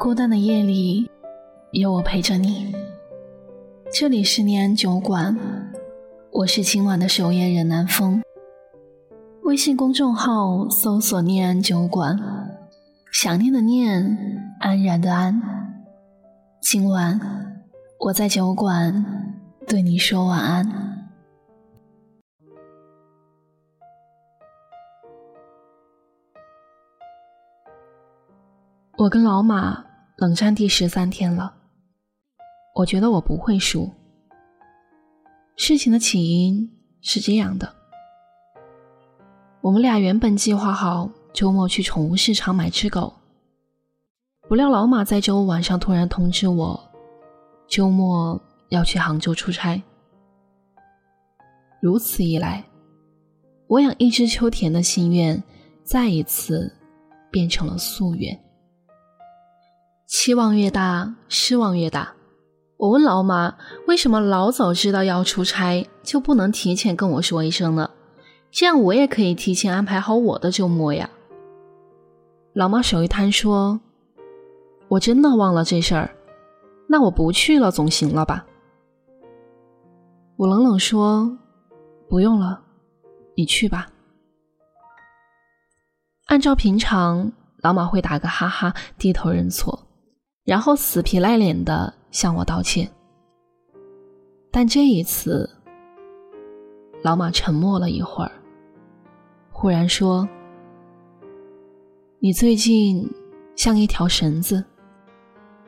孤单的夜里，有我陪着你。这里是念安酒馆，我是今晚的守夜人南风。微信公众号搜索“念安酒馆”，想念的念，安然的安。今晚我在酒馆对你说晚安。我跟老马冷战第十三天了，我觉得我不会输。事情的起因是这样的：我们俩原本计划好周末去宠物市场买只狗，不料老马在周五晚上突然通知我，周末要去杭州出差。如此一来，我养一只秋田的心愿再一次变成了夙愿。期望越大，失望越大。我问老马，为什么老早知道要出差就不能提前跟我说一声呢？这样我也可以提前安排好我的周末呀。老马手一摊说：“我真的忘了这事儿，那我不去了总行了吧？”我冷冷说：“不用了，你去吧。”按照平常，老马会打个哈哈，低头认错。然后死皮赖脸的向我道歉，但这一次，老马沉默了一会儿，忽然说：“你最近像一条绳子，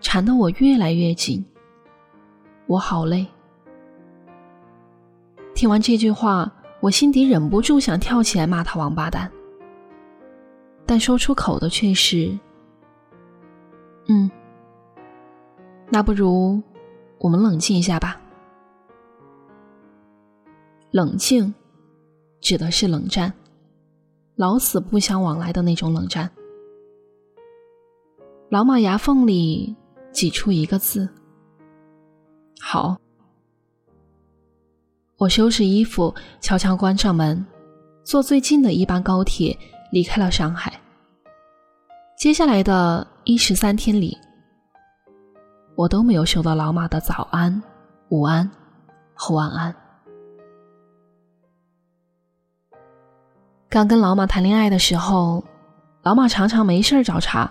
缠得我越来越紧，我好累。”听完这句话，我心底忍不住想跳起来骂他王八蛋，但说出口的却是：“嗯。”那不如我们冷静一下吧。冷静，指的是冷战，老死不相往来的那种冷战。老马牙缝里挤出一个字：“好。”我收拾衣服，悄悄关上门，坐最近的一班高铁离开了上海。接下来的一十三天里。我都没有收到老马的早安、午安和晚安。刚跟老马谈恋爱的时候，老马常常没事找茬。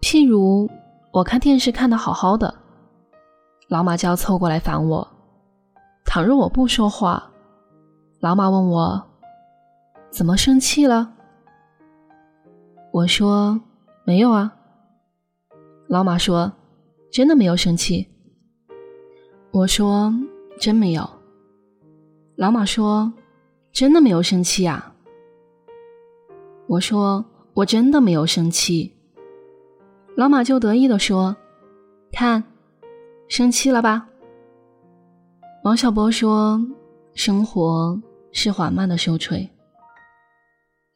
譬如我看电视看的好好的，老马就要凑过来烦我。倘若我不说话，老马问我怎么生气了，我说没有啊。老马说。真的没有生气。我说真没有。老马说真的没有生气啊。我说我真的没有生气。老马就得意的说：“看，生气了吧？”王小波说：“生活是缓慢的收锤。”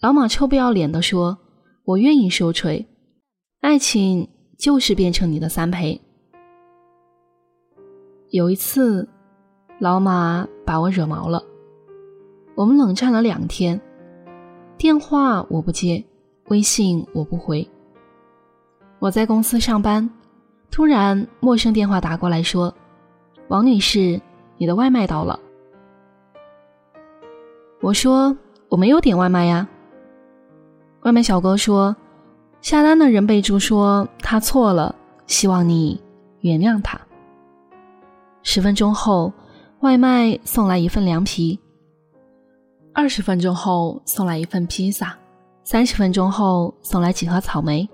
老马臭不要脸的说：“我愿意收锤，爱情就是变成你的三陪。”有一次，老马把我惹毛了，我们冷战了两天，电话我不接，微信我不回。我在公司上班，突然陌生电话打过来说：“王女士，你的外卖到了。”我说：“我没有点外卖呀。”外卖小哥说：“下单的人备注说他错了，希望你原谅他。”十分钟后，外卖送来一份凉皮。二十分钟后，送来一份披萨。三十分钟后，送来几盒草莓。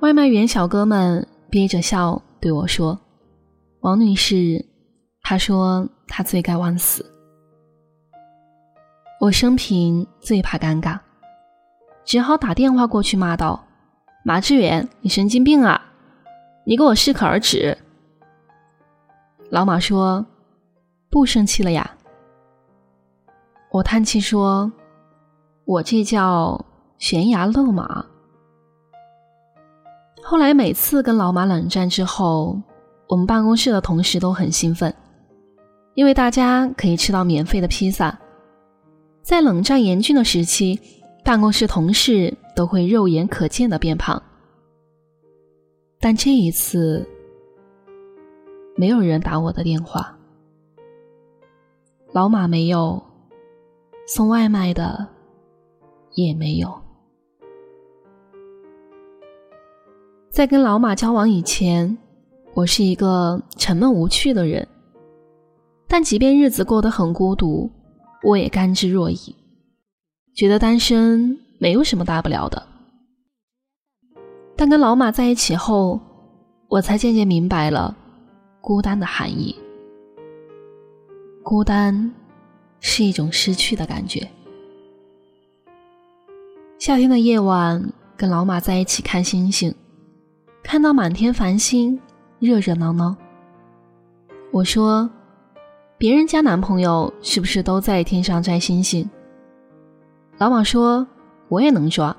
外卖员小哥们憋着笑对我说：“王女士，他说他罪该万死。”我生平最怕尴尬，只好打电话过去骂道：“马志远，你神经病啊！你给我适可而止！”老马说：“不生气了呀。”我叹气说：“我这叫悬崖勒马。”后来每次跟老马冷战之后，我们办公室的同事都很兴奋，因为大家可以吃到免费的披萨。在冷战严峻的时期，办公室同事都会肉眼可见的变胖。但这一次，没有人打我的电话，老马没有，送外卖的也没有。在跟老马交往以前，我是一个沉闷无趣的人。但即便日子过得很孤独，我也甘之若饴，觉得单身没有什么大不了的。但跟老马在一起后，我才渐渐明白了孤单的含义。孤单是一种失去的感觉。夏天的夜晚，跟老马在一起看星星。看到满天繁星，热热闹闹。我说：“别人家男朋友是不是都在天上摘星星？”老马说：“我也能抓。”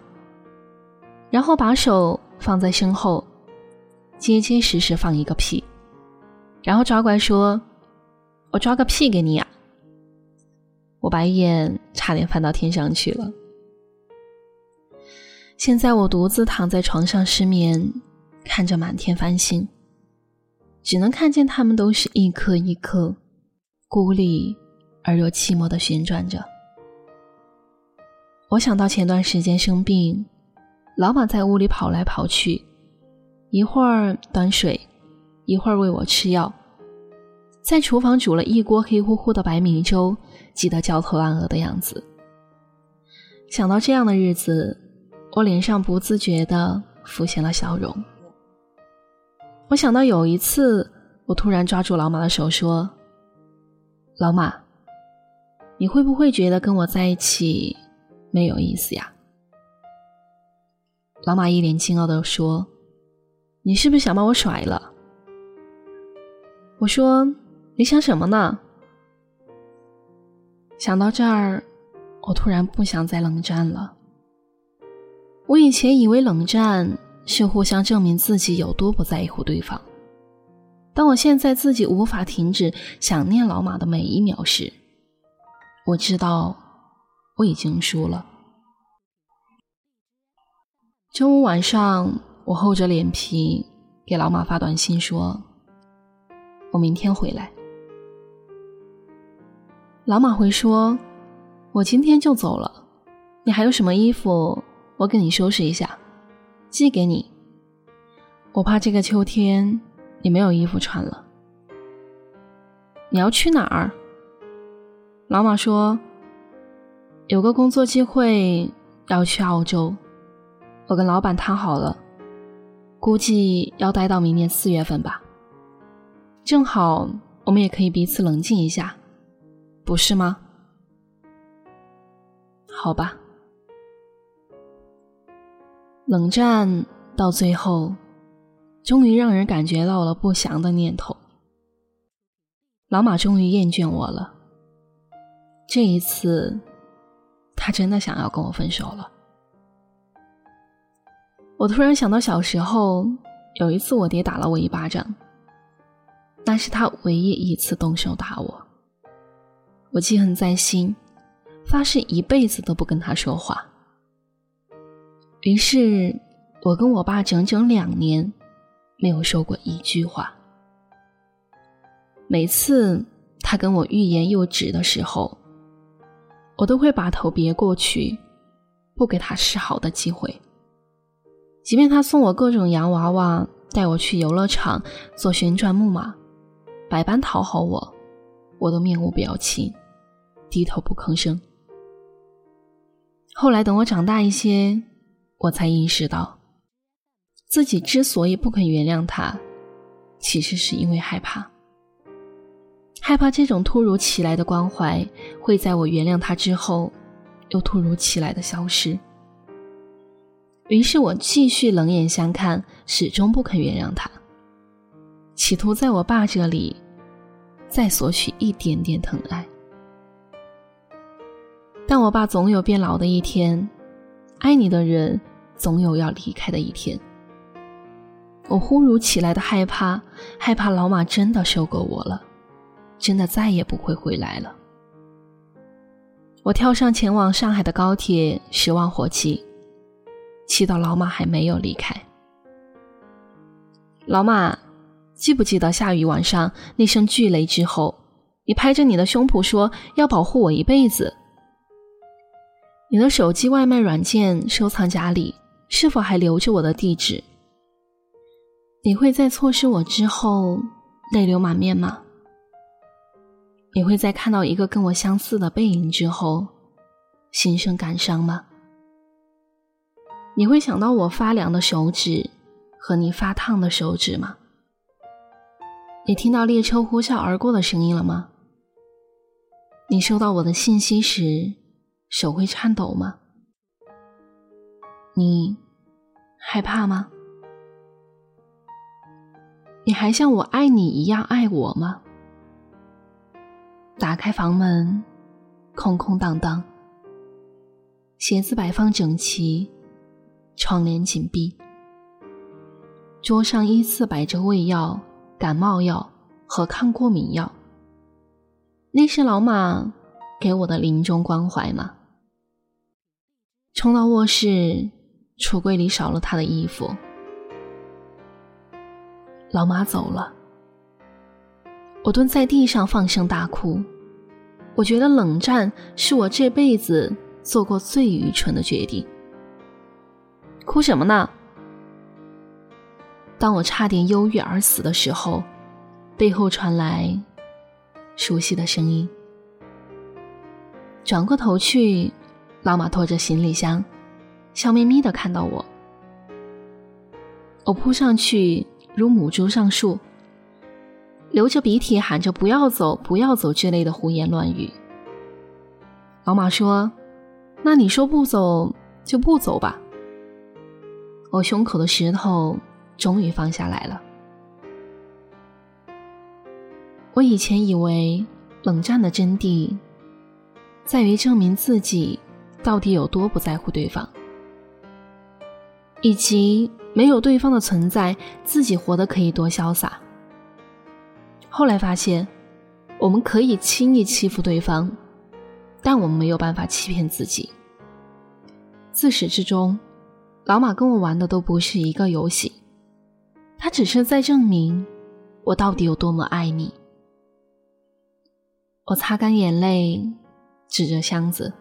然后把手放在身后，结结实实放一个屁，然后抓过来说：“我抓个屁给你呀！”我白眼差点翻到天上去了。现在我独自躺在床上失眠。看着满天繁星，只能看见它们都是一颗一颗，孤立而又寂寞的旋转着。我想到前段时间生病，老马在屋里跑来跑去，一会儿端水，一会儿喂我吃药，在厨房煮了一锅黑乎乎的白米粥，急得焦头烂额的样子。想到这样的日子，我脸上不自觉地浮现了笑容。我想到有一次，我突然抓住老马的手说：“老马，你会不会觉得跟我在一起没有意思呀？”老马一脸惊愕的说：“你是不是想把我甩了？”我说：“你想什么呢？”想到这儿，我突然不想再冷战了。我以前以为冷战。是互相证明自己有多不在乎对方。当我现在自己无法停止想念老马的每一秒时，我知道我已经输了。周五晚上，我厚着脸皮给老马发短信说：“我明天回来。”老马会说：“我今天就走了，你还有什么衣服？我给你收拾一下。”寄给你，我怕这个秋天你没有衣服穿了。你要去哪儿？老马说有个工作机会要去澳洲，我跟老板谈好了，估计要待到明年四月份吧。正好我们也可以彼此冷静一下，不是吗？好吧。冷战到最后，终于让人感觉到了不祥的念头。老马终于厌倦我了。这一次，他真的想要跟我分手了。我突然想到小时候有一次，我爹打了我一巴掌，那是他唯一一次动手打我。我记恨在心，发誓一辈子都不跟他说话。于是，我跟我爸整整两年没有说过一句话。每次他跟我欲言又止的时候，我都会把头别过去，不给他示好的机会。即便他送我各种洋娃娃，带我去游乐场坐旋转木马，百般讨好我，我都面无表情，低头不吭声。后来等我长大一些。我才意识到，自己之所以不肯原谅他，其实是因为害怕，害怕这种突如其来的关怀会在我原谅他之后，又突如其来的消失。于是我继续冷眼相看，始终不肯原谅他，企图在我爸这里再索取一点点疼爱。但我爸总有变老的一天。爱你的人，总有要离开的一天。我忽如其来的害怕，害怕老马真的收购我了，真的再也不会回来了。我跳上前往上海的高铁，十万火急，祈祷老马还没有离开。老马，记不记得下雨晚上那声巨雷之后，你拍着你的胸脯说要保护我一辈子？你的手机外卖软件收藏夹里是否还留着我的地址？你会在错失我之后泪流满面吗？你会在看到一个跟我相似的背影之后心生感伤吗？你会想到我发凉的手指和你发烫的手指吗？你听到列车呼啸而过的声音了吗？你收到我的信息时手会颤抖吗？你害怕吗？你还像我爱你一样爱我吗？打开房门，空空荡荡，鞋子摆放整齐，窗帘紧闭，桌上依次摆着胃药、感冒药和抗过敏药。那是老马给我的临终关怀吗？冲到卧室，橱柜里少了他的衣服。老马走了，我蹲在地上放声大哭。我觉得冷战是我这辈子做过最愚蠢的决定。哭什么呢？当我差点忧郁而死的时候，背后传来熟悉的声音。转过头去，老马拖着行李箱，笑眯眯的看到我。我扑上去。如母猪上树，流着鼻涕喊着“不要走，不要走”之类的胡言乱语。老马说：“那你说不走就不走吧。”我胸口的石头终于放下来了。我以前以为冷战的真谛，在于证明自己到底有多不在乎对方，以及。没有对方的存在，自己活得可以多潇洒。后来发现，我们可以轻易欺负对方，但我们没有办法欺骗自己。自始至终，老马跟我玩的都不是一个游戏，他只是在证明我到底有多么爱你。我擦干眼泪，指着箱子，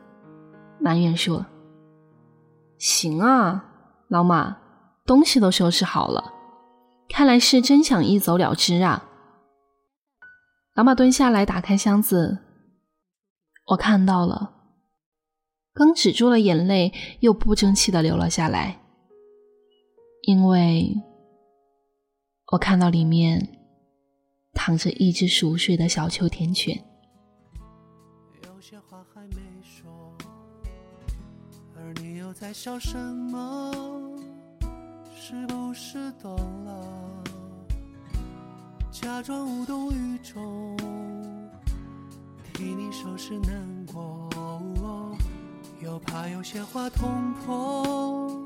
埋怨说：“行啊，老马。”东西都收拾好了，看来是真想一走了之啊！老马蹲下来打开箱子，我看到了，刚止住了眼泪，又不争气的流了下来，因为我看到里面躺着一只熟睡的小秋田犬。有些话还没说，而你又在笑什么？是不是懂了？假装无动于衷，替你收拾难过，又怕有些话捅破，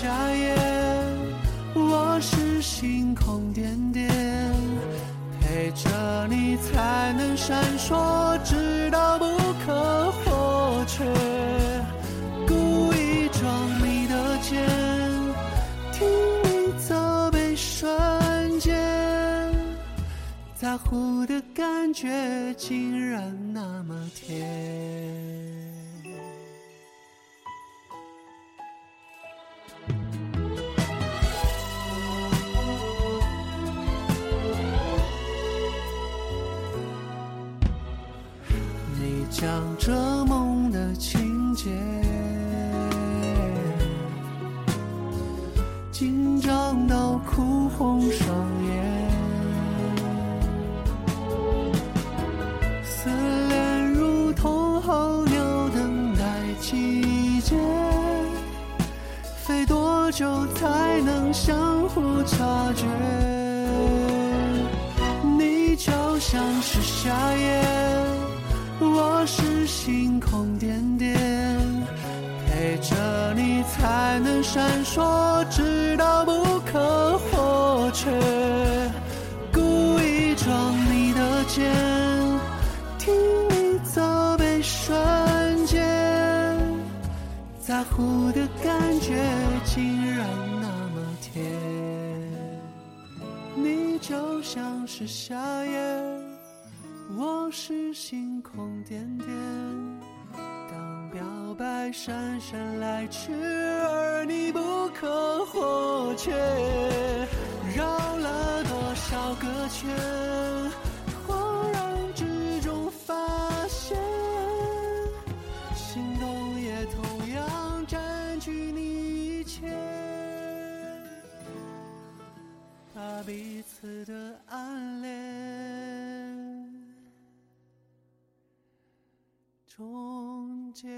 夏夜，我是星空点点，陪着你才能闪烁，直到不可或缺。故意装你的肩，听你责备瞬间，在乎的。感觉竟然你讲着梦的情节，紧张到哭红双眼。飞多久才能相互察觉？你就像是夏夜，我是星空点点，陪着你才能闪烁，直到不可或缺。乎的感觉竟然那么甜。你就像是夏夜，我是星空点点。当表白姗姗来迟，而你不可或缺，绕了多少个圈，彼此的暗恋终结。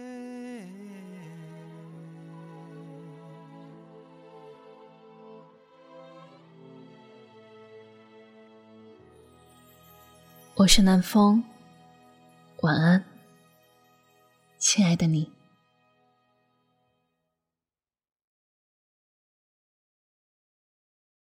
我是南风，晚安，亲爱的你。